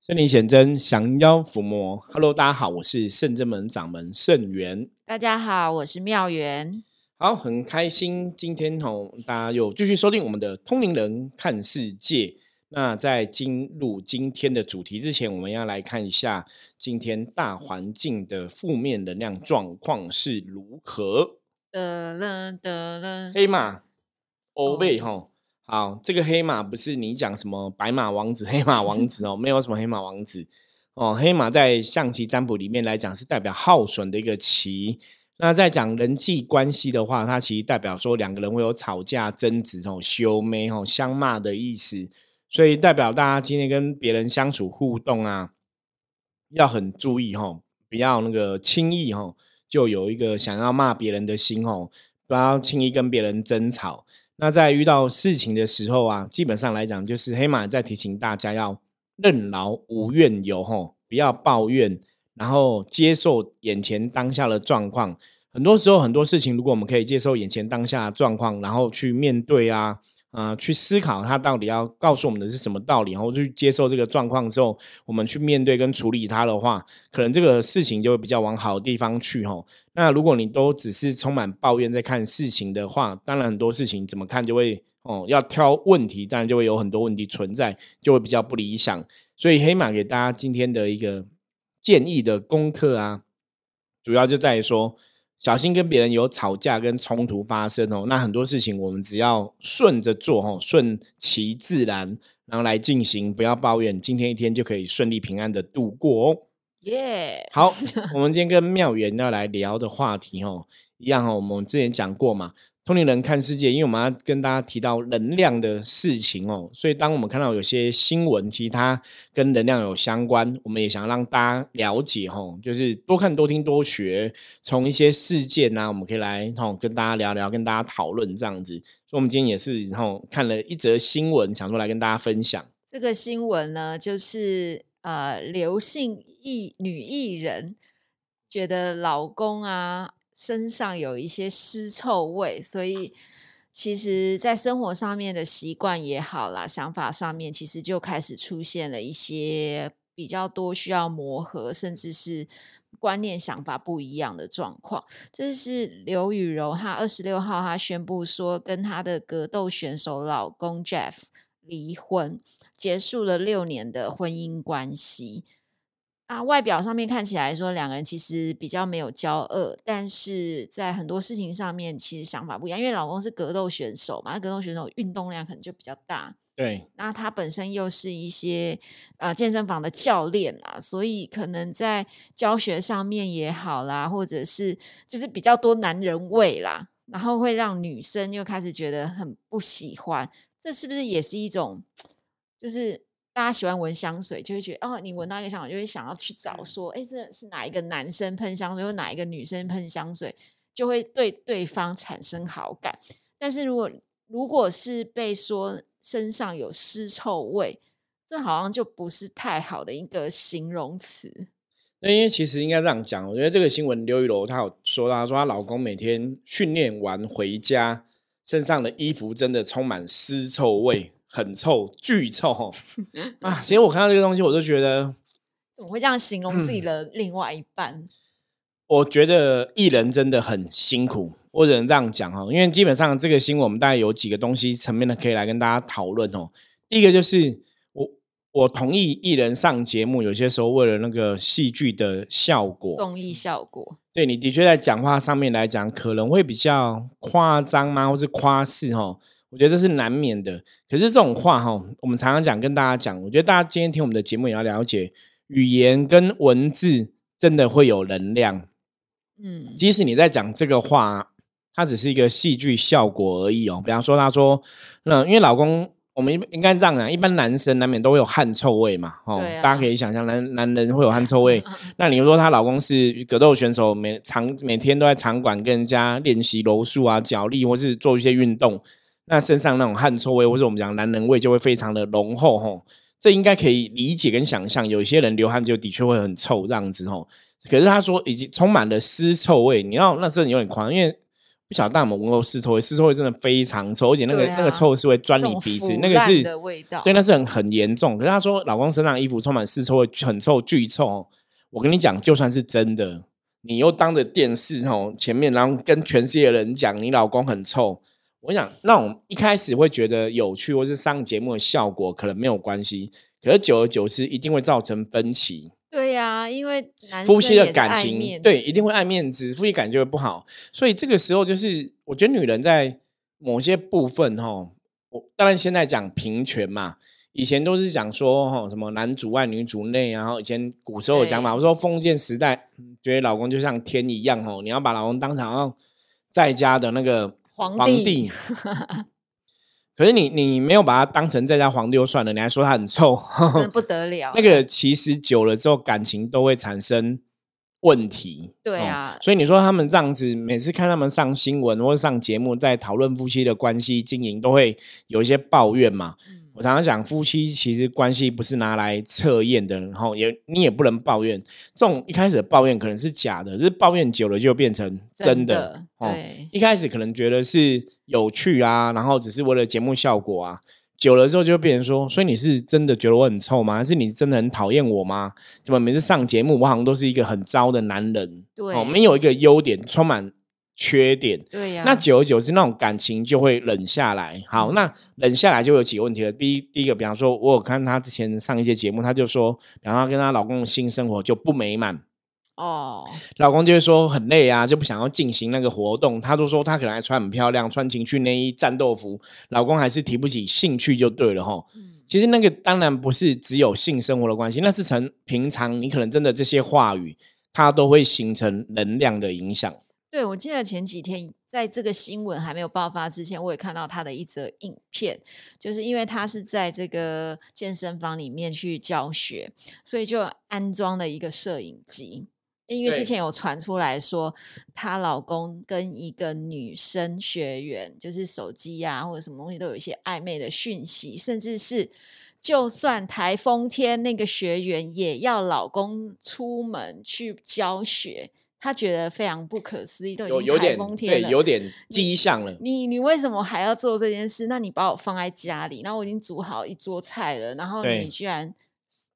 圣灵显真，降妖伏魔。Hello，大家好，我是圣真门掌门圣元。大家好，我是妙元。好，很开心今天吼，大家又继续收听我们的通灵人看世界。那在进入今天的主题之前，我们要来看一下今天大环境的负面能量状况是如何。得了得了，黑马欧贝吼。好，这个黑马不是你讲什么白马王子、黑马王子哦，没有什么黑马王子哦。黑马在象棋占卜里面来讲是代表耗损的一个棋。那在讲人际关系的话，它其实代表说两个人会有吵架、争执、哦、修眉、哦、相骂的意思。所以代表大家今天跟别人相处互动啊，要很注意哈，不要那个轻易哈就有一个想要骂别人的心哦，不要轻易跟别人争吵。那在遇到事情的时候啊，基本上来讲，就是黑马在提醒大家要任劳无怨尤吼，不要抱怨，然后接受眼前当下的状况。很多时候，很多事情，如果我们可以接受眼前当下的状况，然后去面对啊。啊，去思考他到底要告诉我们的是什么道理，然后去接受这个状况之后，我们去面对跟处理它的话，可能这个事情就会比较往好的地方去吼。那如果你都只是充满抱怨在看事情的话，当然很多事情怎么看就会哦，要挑问题，当然就会有很多问题存在，就会比较不理想。所以黑马给大家今天的一个建议的功课啊，主要就在于说。小心跟别人有吵架跟冲突发生哦，那很多事情我们只要顺着做哦，顺其自然，然后来进行，不要抱怨，今天一天就可以顺利平安的度过哦。耶，好，我们今天跟妙元要来聊的话题哦，一样哦，我们之前讲过嘛。通灵人看世界，因为我们要跟大家提到能量的事情哦，所以当我们看到有些新闻，其实它跟能量有相关，我们也想让大家了解哦，就是多看多听多学，从一些事件呢，我们可以来哦跟大家聊聊，跟大家讨论这样子。所以，我们今天也是然后看了一则新闻，想说来跟大家分享。这个新闻呢，就是呃，刘姓艺女艺人觉得老公啊。身上有一些尸臭味，所以其实，在生活上面的习惯也好啦，想法上面其实就开始出现了一些比较多需要磨合，甚至是观念想法不一样的状况。这是刘雨柔，她二十六号她宣布说，跟她的格斗选手老公 Jeff 离婚，结束了六年的婚姻关系。啊，外表上面看起来说两个人其实比较没有交恶，但是在很多事情上面其实想法不一样。因为老公是格斗选手嘛，格斗选手运动量可能就比较大。对，那他本身又是一些呃健身房的教练啦，所以可能在教学上面也好啦，或者是就是比较多男人味啦，然后会让女生又开始觉得很不喜欢。这是不是也是一种就是？大家喜欢闻香水，就会觉得哦，你闻到一个香水，就会想要去找说，哎，这是哪一个男生喷香水，或哪一个女生喷香水，就会对对方产生好感。但是如果如果是被说身上有尸臭味，这好像就不是太好的一个形容词。那因为其实应该这样讲，我觉得这个新闻刘雨柔她有说到，说她老公每天训练完回家，身上的衣服真的充满尸臭味。很臭，巨臭 啊！其实我看到这个东西，我就觉得怎么会这样形容自己的另外一半？我觉得艺人真的很辛苦，我只能这样讲哈。因为基本上这个新闻，我们大概有几个东西层面的可以来跟大家讨论哦。第一个就是我我同意艺人上节目，有些时候为了那个戏剧的效果、综艺效果，对你的确在讲话上面来讲，可能会比较夸张吗，或是夸饰哈？我觉得这是难免的，可是这种话哈，我们常常讲，跟大家讲，我觉得大家今天听我们的节目也要了解，语言跟文字真的会有能量。嗯，即使你在讲这个话，它只是一个戏剧效果而已哦。比方说，他说，那因为老公，我们应该这样讲，一般男生难免都会有汗臭味嘛，哦，大家可以想象，男男人会有汗臭味。那你说她老公是格斗选手，每场每天都在场馆跟人家练习柔术啊、脚力，或是做一些运动。那身上那种汗臭味，或者我们讲男人味，就会非常的浓厚吼。这应该可以理解跟想象，有些人流汗就的确会很臭这样子吼。可是他说已经充满了尸臭味，你要那真的有点狂，因为不晓得大家有没有闻过尸臭味？尸臭味真的非常臭，而且那个、啊那个臭是会钻你鼻子，那个是对，那是很很严重。可是他说老公身上衣服充满尸臭味，很臭，巨臭哦。我跟你讲，就算是真的，你又当着电视吼前面，然后跟全世界的人讲你老公很臭，我想那种一开始会觉得有趣或是上节目的效果可能没有关系，可是久而久之一定会造成分歧。对呀、因为男夫妻的感情，对，一定会爱面子，夫妻感就会不好。所以这个时候，就是我觉得女人在某些部分，哈，我当然现在讲平权嘛，以前都是讲说，哈，什么男主外女主内，然后以前古时候有讲法，我说封建时代，嗯觉得老公就像天一样，哦，你要把老公当成在家的那个皇皇帝。可是你你没有把他当成在家皇帝就算了，你还说他很臭，真的 不得了。那个其实久了之后，感情都会产生问题。哦对啊所以你说他们这样子，每次看他们上新闻或者上节目，在讨论夫妻的关系经营，都会有一些抱怨嘛。嗯我常常讲，夫妻其实关系不是拿来测验的，然后也你也不能抱怨。这种一开始的抱怨可能是假的，就是抱怨久了就变成真的。真的哦对一开始可能觉得是有趣啊，然后只是为了节目效果啊，久了之后就会变成说，所以你是真的觉得我很臭吗？还是你真的很讨厌我吗？怎么每次上节目，我好像都是一个很糟的男人？对哦，没有一个优点，充满缺点。对呀、那久而久之，那种感情就会冷下来。好，嗯那冷下来就有几个问题了。第一，第一个，比方说，我有看她之前上一些节目，她就说，比方说她跟她老公的性生活就不美满，哦，老公就会说很累啊，就不想要进行那个活动。她都说她可能还穿很漂亮，穿情趣内衣、战斗服，老公还是提不起兴趣就对了哈。嗯其实那个当然不是只有性生活的关系，那是从平常你可能真的这些话语，它都会形成能量的影响。对，我记得前几天在这个新闻还没有爆发之前，我也看到他的一则影片，就是因为他是在这个健身房里面去教学，所以就安装了一个摄影机。因为之前有传出来说，她老公跟一个女生学员，就是手机啊或者什么东西都有一些暧昧的讯息，甚至是就算台风天，那个学员也要老公出门去教学，她觉得非常不可思议，都已经台有有点对，风天了，有点迹象了。你你为什么还要做这件事？那你把我放在家里，然后我已经煮好一桌菜了，然后你居然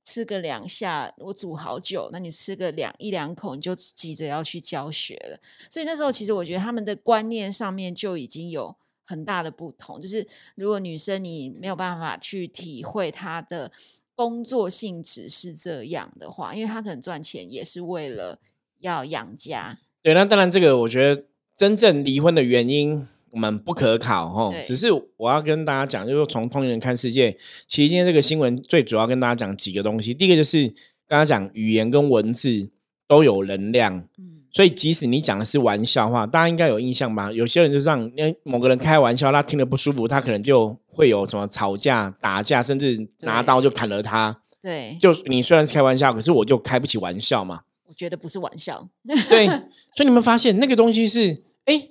吃个两下，我煮好久，那你吃个两一两口，你就急着要去教学了。所以那时候其实我觉得他们的观念上面就已经有很大的不同。就是如果女生你没有办法去体会她的工作性质是这样的话，因为她可能赚钱也是为了要养家，对，那当然这个我觉得真正离婚的原因我们不可考哈，只是我要跟大家讲，就是从通灵人看世界，其实今天这个新闻最主要跟大家讲几个东西。第一个就是刚刚讲语言跟文字都有能量，嗯，所以即使你讲的是玩笑话，大家应该有印象吧？有些人就是让某个人开玩笑，他听得不舒服，他可能就会有什么吵架、打架，甚至拿刀就砍了他。对，就你虽然是开玩笑，可是我就开不起玩笑嘛。我觉得不是玩笑。对，所以你们发现那个东西是，哎，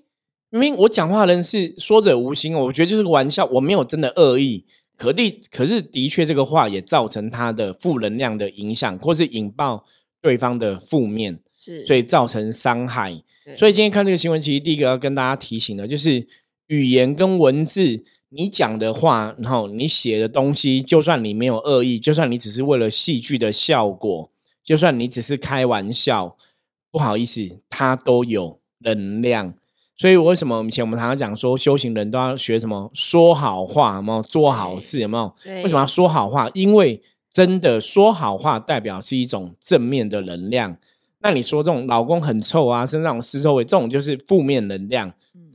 明明我讲话的人是说者无心，我觉得就是个玩笑，我没有真的恶意。可的，可是的确这个话也造成他的负能量的影响，或是引爆对方的负面，是，所以造成伤害。所以今天看这个新闻，其实第一个要跟大家提醒的，就是语言跟文字，你讲的话，然后你写的东西，就算你没有恶意，就算你只是为了戏剧的效果，就算你只是开玩笑，不好意思，它都有能量。所以为什么以前我们常常讲说，修行人都要学什么说好话，有没有做好事，有没有？为什么要说好话？因为真的说好话代表是一种正面的能量。那你说这种老公很臭啊，身上有尸臭味，这种就是负面能量。嗯，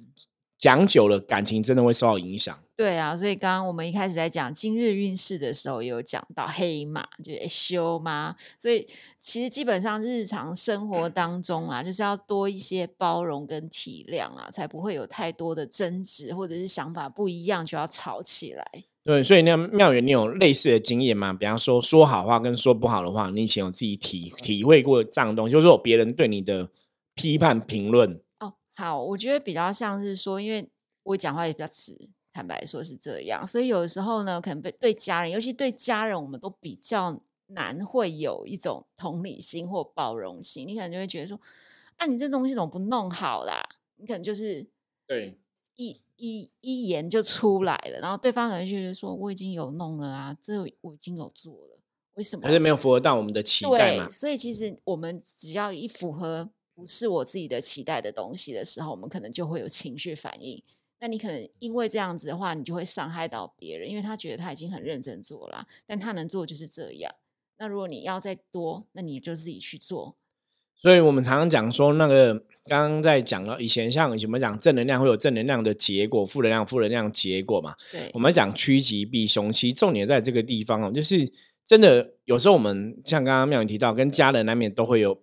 讲久了，感情真的会受到影响。对啊，所以刚刚我们一开始在讲今日运势的时候，也有讲到黑马，就是修嘛。所以其实基本上日常生活当中啊，就是要多一些包容跟体谅啊，才不会有太多的争执，或者是想法不一样就要吵起来。对，所以那妙远，你有类似的经验吗？比方说说好话跟说不好的话，你以前有自己体体会过这样的东西，就是说有别人对你的批判评论？哦，好，我觉得比较像是说，因为我讲话也比较直，坦白说是这样，所以有的时候呢，可能被对家人，尤其对家人，我们都比较难会有一种同理心或包容心。你可能就会觉得说，啊，你这东西怎么不弄好啦？你可能就是对，一一一言就出来了，然后对方可能就觉得说我已经有弄了啊，这我已经有做了，为什么？还是没有符合到我们的期待嘛，？所以其实我们只要一符合不是我自己的期待的东西的时候，我们可能就会有情绪反应。那你可能因为这样子的话，你就会伤害到别人，因为他觉得他已经很认真做了啊，但他能做就是这样。那如果你要再多，那你就自己去做。所以我们常常讲说，那个刚刚在讲了，以前像以前我们讲正能量会有正能量的结果，负能量负能量结果嘛。对我，们讲趋吉避凶，其实重点在这个地方哦，就是真的有时候我们像刚刚妙云提到，跟家人难免都会有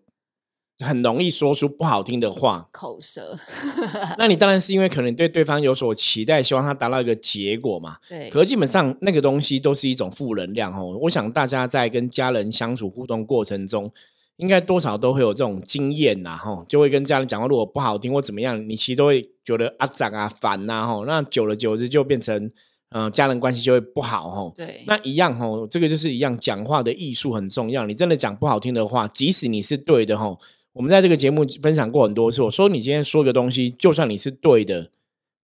很容易说出不好听的话。口舌，那你当然是因为可能对对方有所期待，希望他达到一个结果嘛。对，可是基本上那个东西都是一种负能量哦。我想大家在跟家人相处互动过程中，应该多少都会有这种经验呐，吼，就会跟家人讲话，如果不好听或怎么样，你其实都会觉得啊长啊烦呐，吼，那久了久之就变成，嗯、家人关系就会不好，吼。对，那一样吼，这个就是一样，讲话的艺术很重要。你真的讲不好听的话，即使你是对的吼，我们在这个节目分享过很多次，我说你今天说个东西，就算你是对的，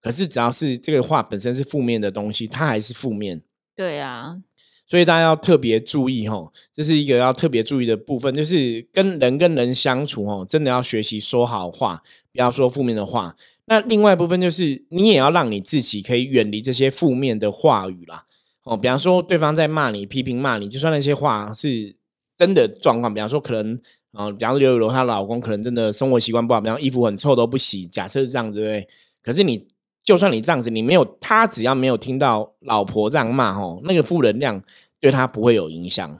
可是只要是这个话本身是负面的东西，它还是负面。对啊，所以大家要特别注意哦，这是一个要特别注意的部分，就是跟人跟人相处哦，真的要学习说好话，不要说负面的话。那另外一部分就是，你也要让你自己可以远离这些负面的话语啦。哦，比方说对方在骂你、批评骂你，就算那些话是真的状况，比方说可能，呃，比方说刘雨柔她老公可能真的生活习惯不好，比方衣服很臭都不洗，假设是这样子，对不对？可是你就算你这样子，你没有他只要没有听到老婆这样骂，吼，那个负能量对他不会有影响。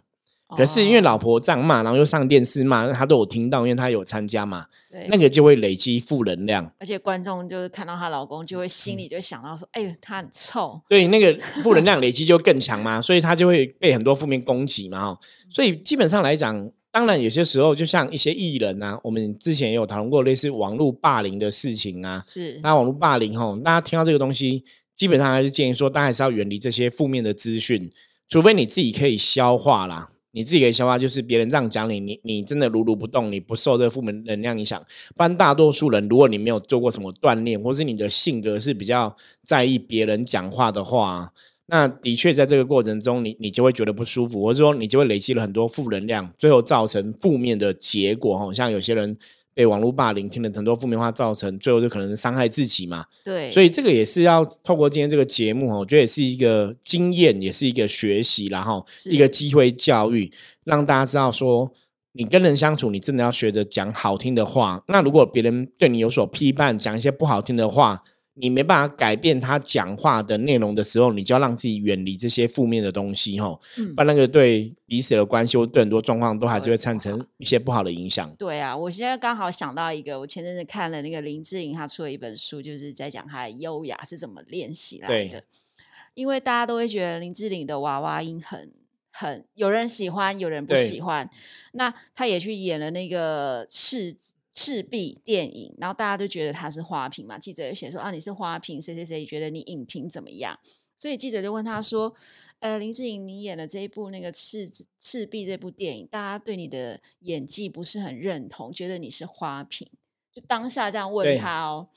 可是因为哦老婆这样骂，然后又上电视骂，那他都有听到，因为他有参加嘛，对那个就会累积负能量。而且观众就是看到她老公，就会心里就会想到说：“哎呦，他很臭。对，那个负能量累积就更强嘛，所以他就会被很多负面攻击嘛，哈。所以基本上来讲，当然有些时候，就像一些艺人啊，我们之前也有讨论过类似网络霸凌的事情啊，是那网络霸凌吼，大家听到这个东西，基本上还是建议说，大家还是要远离这些负面的资讯，除非你自己可以消化啦。你自己可以消化，就是别人这样讲你，你你真的如如不动，你不受这个负面能量影响。不然大多数人，如果你没有做过什么锻炼，或是你的性格是比较在意别人讲话的话，那的确在这个过程中你，你就会觉得不舒服，或者说你就会累积了很多负能量，最后造成负面的结果。哈，像有些人被网络霸凌，听了很多负面话，造成最后就可能伤害自己嘛。对，所以这个也是要透过今天这个节目，我觉得也是一个经验，也是一个学习，然后一个机会教育，让大家知道说，你跟人相处，你真的要学着讲好听的话。那如果别人对你有所批判，讲一些不好听的话，你没办法改变他讲话的内容的时候，你就要让自己远离这些负面的东西，哈，嗯不然那个对彼此的关系或对很多状况都还是会产生一些不好的影响。对啊，我现在刚好想到一个，我前阵子看了那个林志颖，他出了一本书，就是在讲他的优雅是怎么练习来对的。因为大家都会觉得林志玲的娃娃音很很有人喜欢，有人不喜欢。那他也去演了那个赤赤壁电影，然后大家都觉得他是花瓶嘛。记者就写说啊，你是花瓶，谁谁谁觉得你影评怎么样？所以记者就问他说：“呃，林志颖，你演了这一部那个赤赤壁这部电影，大家对你的演技不是很认同，觉得你是花瓶。”就当下这样问他哦，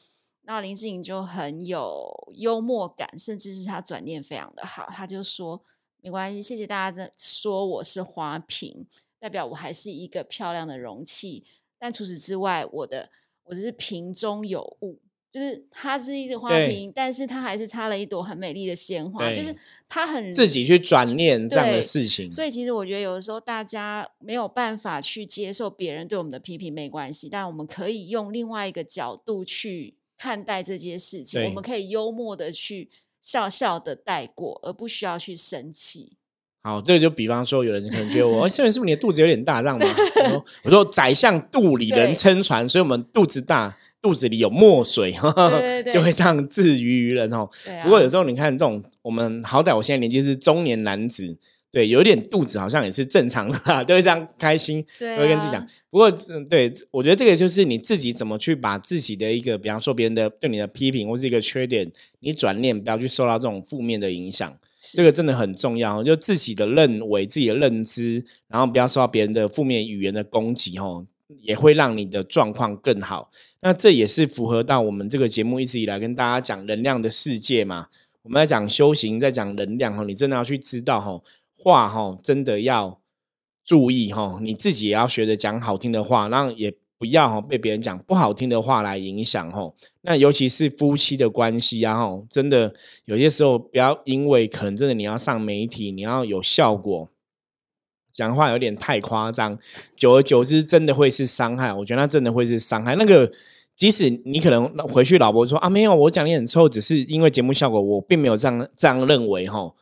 那林志颖就很有幽默感，甚至是他转念非常的好，他就说：“没关系，谢谢大家在说我是花瓶，代表我还是一个漂亮的容器。但除此之外，我的我只是瓶中有物。”就是它是一个花瓶，但是它还是插了一朵很美丽的鲜花，就是它很自己去转念这样的事情，所以其实我觉得有的时候大家没有办法去接受别人对我们的批评没关系，但我们可以用另外一个角度去看待这件事情，我们可以幽默的去笑笑的带过，而不需要去生气。好，这个就比方说，有人可能觉得我，哎，这人是不是你的肚子有点大，这样吗？我说，我说宰相肚里人对撑船，所以我们肚子大，肚子里有墨水，对对 就会这样自娱于人哦。对啊，不过有时候你看这种，我们好歹我现在年纪是中年男子，对，有一点肚子好像也是正常的啦，就会这样开心，对会跟自己讲啊。不过，嗯对我觉得这个就是你自己怎么去把自己的一个，比方说别人的对你的批评或是一个缺点，你转念不要去受到这种负面的影响。这个真的很重要，就自己的认为、自己的认知，然后不要受到别人的负面语言的攻击，哦，也会让你的状况更好。那这也是符合到我们这个节目一直以来跟大家讲能量的世界嘛。我们在讲修行，在讲能量哦，你真的要去知道哈，话哈真的要注意哈，你自己也要学着讲好听的话，然后也不要哈被别人讲不好听的话来影响哈。那尤其是夫妻的关系啊哈，真的有些时候不要因为可能真的你要上媒体，你要有效果。讲话有点太夸张，久而久之真的会是伤害。我觉得那真的会是伤害。那个，即使你可能回去，老婆说啊，没有，我讲你很臭，只是因为节目效果，我并没有这样这样认为哈。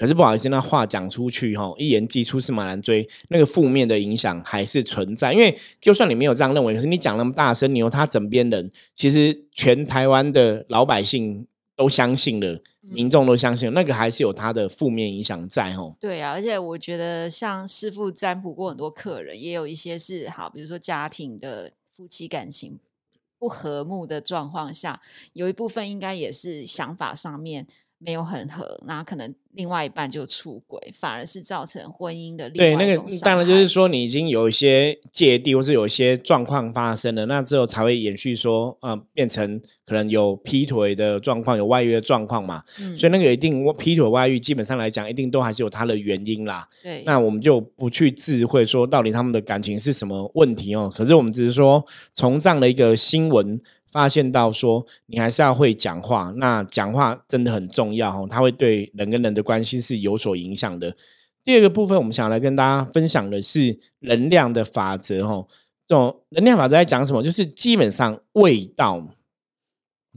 可是不好意思，那话讲出去哈，一言既出驷马难追，那个负面的影响还是存在。因为就算你没有这样认为，可是你讲那么大声，你有他枕边人，其实全台湾的老百姓都相信了。民众都相信那个还是有它的负面影响在吼。对啊，而且我觉得像师傅占卜过很多客人，也有一些是好，比如说家庭的夫妻感情不和睦的状况下，有一部分应该也是想法上面。没有很合，那可能另外一半就出轨，反而是造成婚姻的对那个当然就是说你已经有一些芥蒂，或是有一些状况发生了，那之后才会延续说，呃，变成可能有劈腿的状况，有外遇的状况嘛。所以那个一定劈腿外遇，基本上来讲，一定都还是有它的原因啦。对，那我们就不去智慧说到底他们的感情是什么问题哦。可是我们只是说从这样的一个新闻。发现到说，你还是要会讲话，那讲话真的很重要哦，它会对人跟人的关系是有所影响的。第二个部分，我们想来跟大家分享的是能量的法则哦。这种能量法则在讲什么？就是基本上味道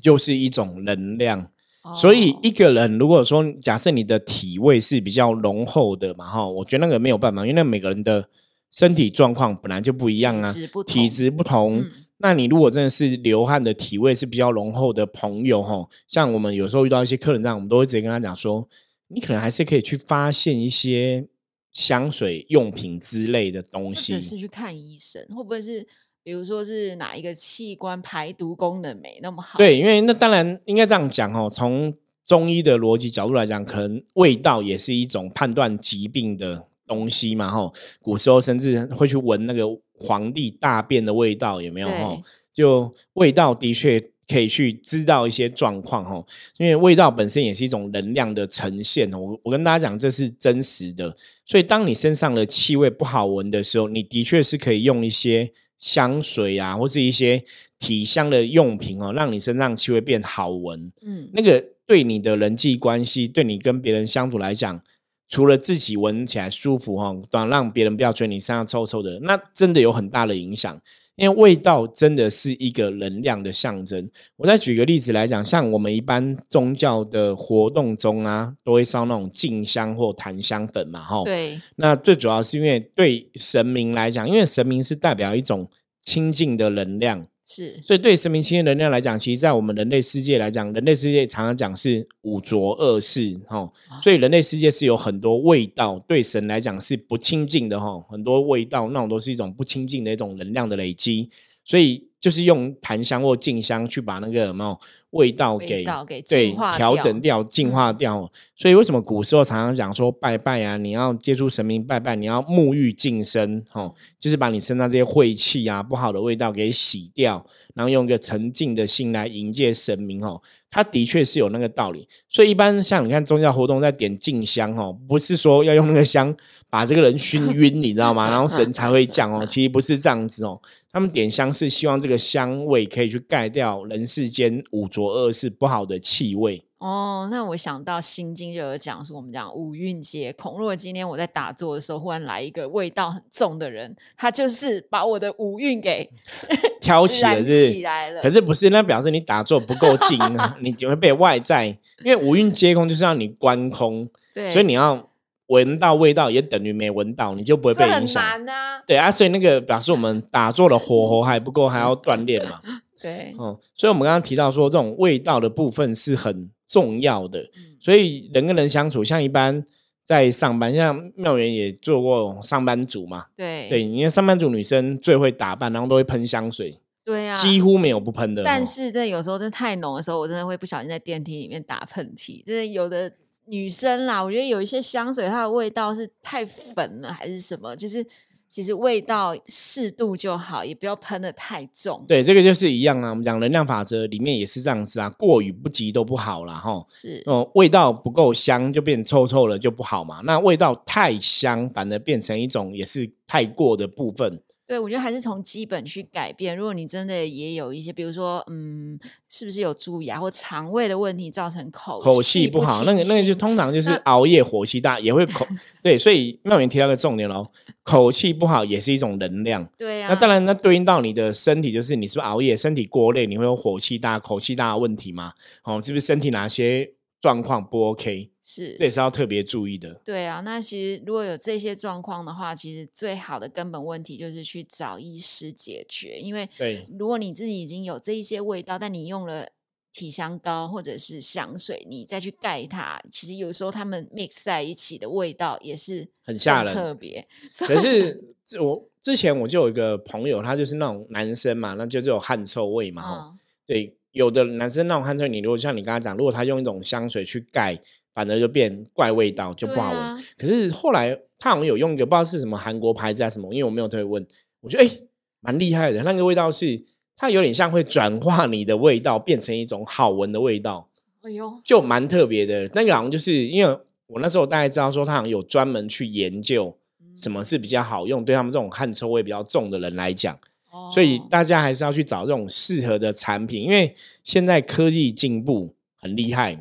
就是一种能量，所以一个人如果说假设你的体味是比较浓厚的嘛，哈，我觉得那个没有办法，因为每个人的身体状况本来就不一样啊，体质不同。那你如果真的是流汗的体味是比较浓厚的朋友哈，像我们有时候遇到一些客人这样，我们都会直接跟他讲说，你可能还是可以去发现一些香水用品之类的东西，是去看医生，会不会是比如说是哪一个器官排毒功能没那么好？对，因为那当然应该这样讲哦，从中医的逻辑角度来讲，可能味道也是一种判断疾病的东西嘛哈。古时候甚至会去闻那个。皇帝大便的味道有没有哈？就味道的确可以去知道一些状况哈，因为味道本身也是一种能量的呈现。我我跟大家讲，这是真实的。所以当你身上的气味不好闻的时候，你的确是可以用一些香水啊，或是一些体香的用品哦，让你身上气味变好闻。嗯，那个对你的人际关系，对你跟别人相处来讲。除了自己闻起来舒服哈，短让别人不要觉得你身上臭臭的，那真的有很大的影响。因为味道真的是一个能量的象征。我再举个例子来讲，像我们一般宗教的活动中啊，都会烧那种净香或檀香粉嘛，哈。对。那最主要是因为对神明来讲，因为神明是代表一种清净的能量。是，所以对神明清的能量来讲，其实，在我们人类世界来讲，人类世界常常讲是五浊恶世，哈，所以人类世界是有很多味道，对神来讲是不清净的，哈，很多味道那种都是一种不清净的一种能量的累积，所以就是用檀香或静香去把那个什么。味道给对调整掉、净化掉，所以为什么古时候常常讲说拜拜啊？你要接触神明拜拜，你要沐浴净身，哦，就是把你身上这些晦气啊、不好的味道给洗掉，然后用一个沉静的心来迎接神明，哦，它的确是有那个道理。所以一般像你看宗教活动在点静香，哦，不是说要用那个香把这个人熏 晕，你知道吗？然后神才会降哦，其实不是这样子哦。他们点香是希望这个香味可以去盖掉人世间五浊恶世不好的气味。哦，那我想到心经就有讲说，我们讲五蕴皆空。如果今天我在打坐的时候，忽然来一个味道很重的人，他就是把我的五蕴给 挑起了，起来了。可是不是？那表示你打坐不够静啊，你就会被外在。因为五蕴皆空就是让你观空，所以你要。闻到味道也等于没闻到，你就不会被影响。对啊，所以那个表示我们打坐的火候还不够，还要 锻炼嘛。对，嗯，所以我们刚刚提到说，这种味道的部分是很重要的。所以人跟人相处，像一般在上班，像妙元也做过上班族嘛。对，对，因为上班族女生最会打扮，然后都会喷香水。对啊，几乎没有不喷的。但是这有时候真的太浓的时候，我真的会不小心在电梯里面打喷嚏。就是有的。女生啦，我觉得有一些香水，它的味道是太粉了，还是什么？就是其实味道适度就好，也不要喷的太重。对，这个就是一样啊。我们讲能量法则里面也是这样子啊，过与不及都不好了哈。是哦，味道不够香就变臭臭了就不好嘛。那味道太香，反而变成一种也是太过的部分。对，我觉得还是从基本去改变。如果你真的也有一些，比如说，嗯，是不是有蛀牙或肠胃的问题造成口口气不好？那个那个就通常就是熬夜火气大，也会口 对。所以妙云提到个重点喽，口气不好也是一种能量。对呀。那当然，那对应到你的身体，就是你是不是熬夜，身体过累，你会有火气大、口气大的问题吗？哦，是不是身体哪些？状况不 OK，是这也是要特别注意的。对啊，那其实如果有这些状况的话，其实最好的根本问题就是去找医师解决。因为对，如果你自己已经有这一些味道，但你用了体香膏或者是香水，你再去盖它，其实有时候他们 mix 在一起的味道也是很吓人，特别。可是我之前我就有一个朋友，他就是那种男生嘛，那就有汗臭味嘛，对。有的男生那种汗臭，你如果像你刚才讲，如果他用一种香水去盖，反而就变怪味道，就不好闻。可是后来他好像有用一个不知道是什么韩国牌子啊什么，因为我没有特别问，我觉得哎蛮厉害的，那个味道是它有点像会转化你的味道变成一种好闻的味道，哎呦，就蛮特别的。那个好像就是因为我那时候大概知道说他好像有专门去研究什么是比较好用，对他们这种汗臭味比较重的人来讲。所以大家还是要去找这种适合的产品，因为现在科技进步很厉害，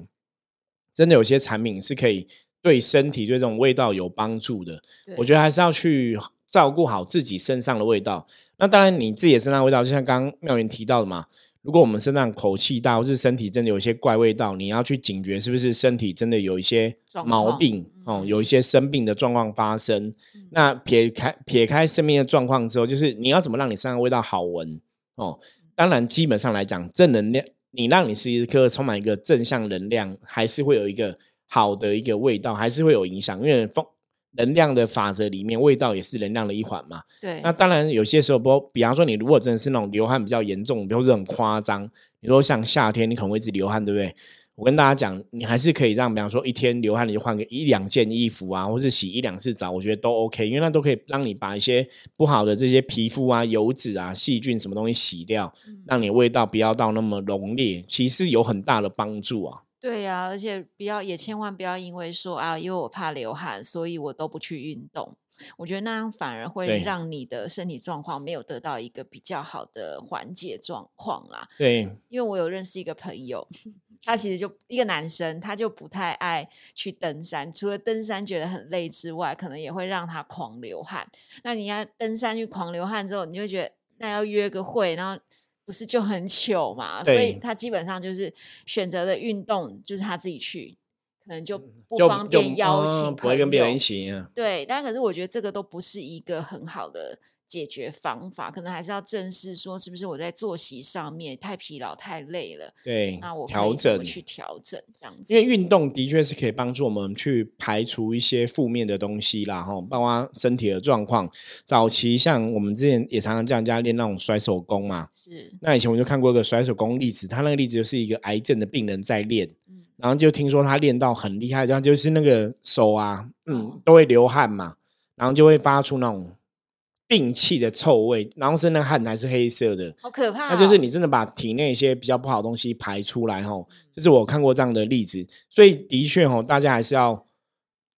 真的有些产品是可以对身体对这种味道有帮助的。我觉得还是要去照顾好自己身上的味道。那当然，你自己的身上味道，就像刚刚妙云提到的嘛。如果我们身上口气大，或是身体真的有一些怪味道，你要去警觉是不是身体真的有一些毛病哦，有一些生病的状况发生。那撇开撇开生命的状况之后，就是你要怎么让你身上味道好闻哦？当然，基本上来讲，正能量，你让你时刻充满一个正向能量，还是会有一个好的一个味道，还是会有影响，因为风。能量的法则里面，味道也是能量的一环嘛。对。那当然，有些时候，不，比方说，你如果真的是那种流汗比较严重，比如说很夸张，你说像夏天，你可能会一直流汗，对不对？我跟大家讲，你还是可以让，比方说一天流汗，你就换个一两件衣服啊，或是洗一两次澡，我觉得都 OK，因为那都可以让你把一些不好的这些皮肤啊、油脂啊、细菌什么东西洗掉，让你味道不要到那么浓烈，其实有很大的帮助啊。对呀，而且不要也千万不要因为说啊，因为我怕流汗，所以我都不去运动。我觉得那样反而会让你的身体状况没有得到一个比较好的缓解状况啦。对，因为我有认识一个朋友，他其实就一个男生，他就不太爱去登山，除了登山觉得很累之外，可能也会让他狂流汗。那你要登山去狂流汗之后，你就觉得那要约个会，然后。不是就很糗嘛，所以他基本上就是选择的运动，就是他自己去，可能就不方便邀请，不会跟别人一起。对，但可是我觉得这个都不是一个很好的。解决方法可能还是要正视，说是不是我在作息上面太疲劳、太累了？对，那我调整去调整这样子。因为运动的确是可以帮助我们去排除一些负面的东西啦，哈，包括身体的状况。早期像我们之前也常常叫人家练那种甩手功嘛，是。那以前我就看过一个甩手功例子，他那个例子就是一个癌症的病人在练，嗯，然后就听说他练到很厉害，然后就是那个手啊，嗯，都会流汗嘛，然后就会发出那种。病气的臭味，然后身上汗还是黑色的，好可怕。那就是你真的把体内一些比较不好的东西排出来，吼，就是我看过这样的例子。所以的确，吼，大家还是要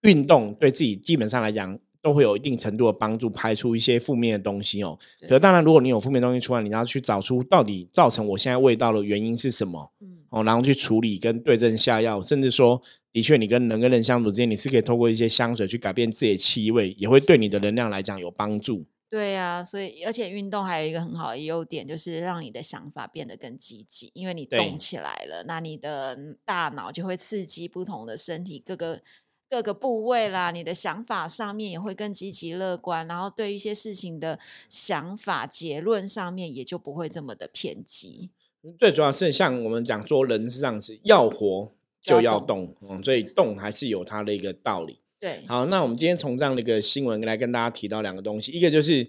运动，对自己基本上来讲都会有一定程度的帮助，排出一些负面的东西哦。可当然，如果你有负面东西出来，你要去找出到底造成我现在味道的原因是什么，嗯，哦，然后去处理跟对症下药，甚至说，的确，你跟人跟人相处之间，你是可以透过一些香水去改变自己的气味，也会对你的能量来讲有帮助。对呀，所以而且运动还有一个很好的优点，就是让你的想法变得更积极，因为你动起来了，那你的大脑就会刺激不同的身体各个各个部位啦，你的想法上面也会更积极乐观，然后对一些事情的想法结论上面也就不会这么的偏激。最主要是像我们讲说人是这样子，要活就要动，嗯，所以动还是有它的一个道理。对，好，那我们今天从这样的一个新闻来跟大家提到两个东西，一个就是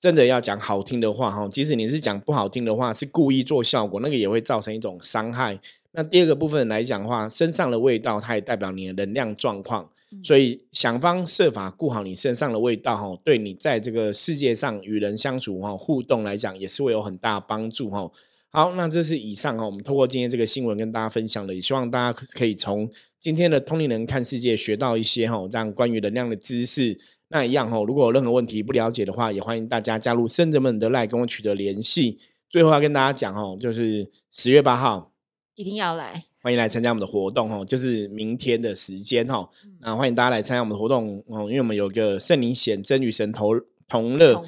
真的要讲好听的话哈，即使你是讲不好听的话，是故意做效果，那个也会造成一种伤害那第二个部分来讲的话，身上的味道它也代表你的能量状况，嗯所以想方设法顾好你身上的味道哈，对你在这个世界上与人相处哈互动来讲，也是会有很大的帮助哈。好，那这是以上哈，我们透过今天这个新闻跟大家分享的，也希望大家可以从今天的通灵人看世界学到一些哈，这样关于能量的知识。那一样哈，如果有任何问题不了解的话，也欢迎大家加入圣者们的赖跟我取得联系。最后要跟大家讲哦，就是十月八号，一定要来。欢迎来参加我们的活动哦，就是明天的时间哈。那欢迎大家来参加我们的活动哦，因为我们有个圣灵显真与神同同乐同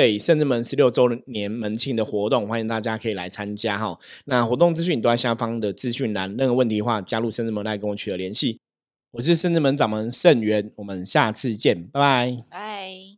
对圣之门十六周年门庆的活动，欢迎大家可以来参加哈。那活动资讯都在下方的资讯栏，任何问题的话，加入圣之门来跟我取得联系。我是圣之门掌门圣元，我们下次见，拜拜。拜。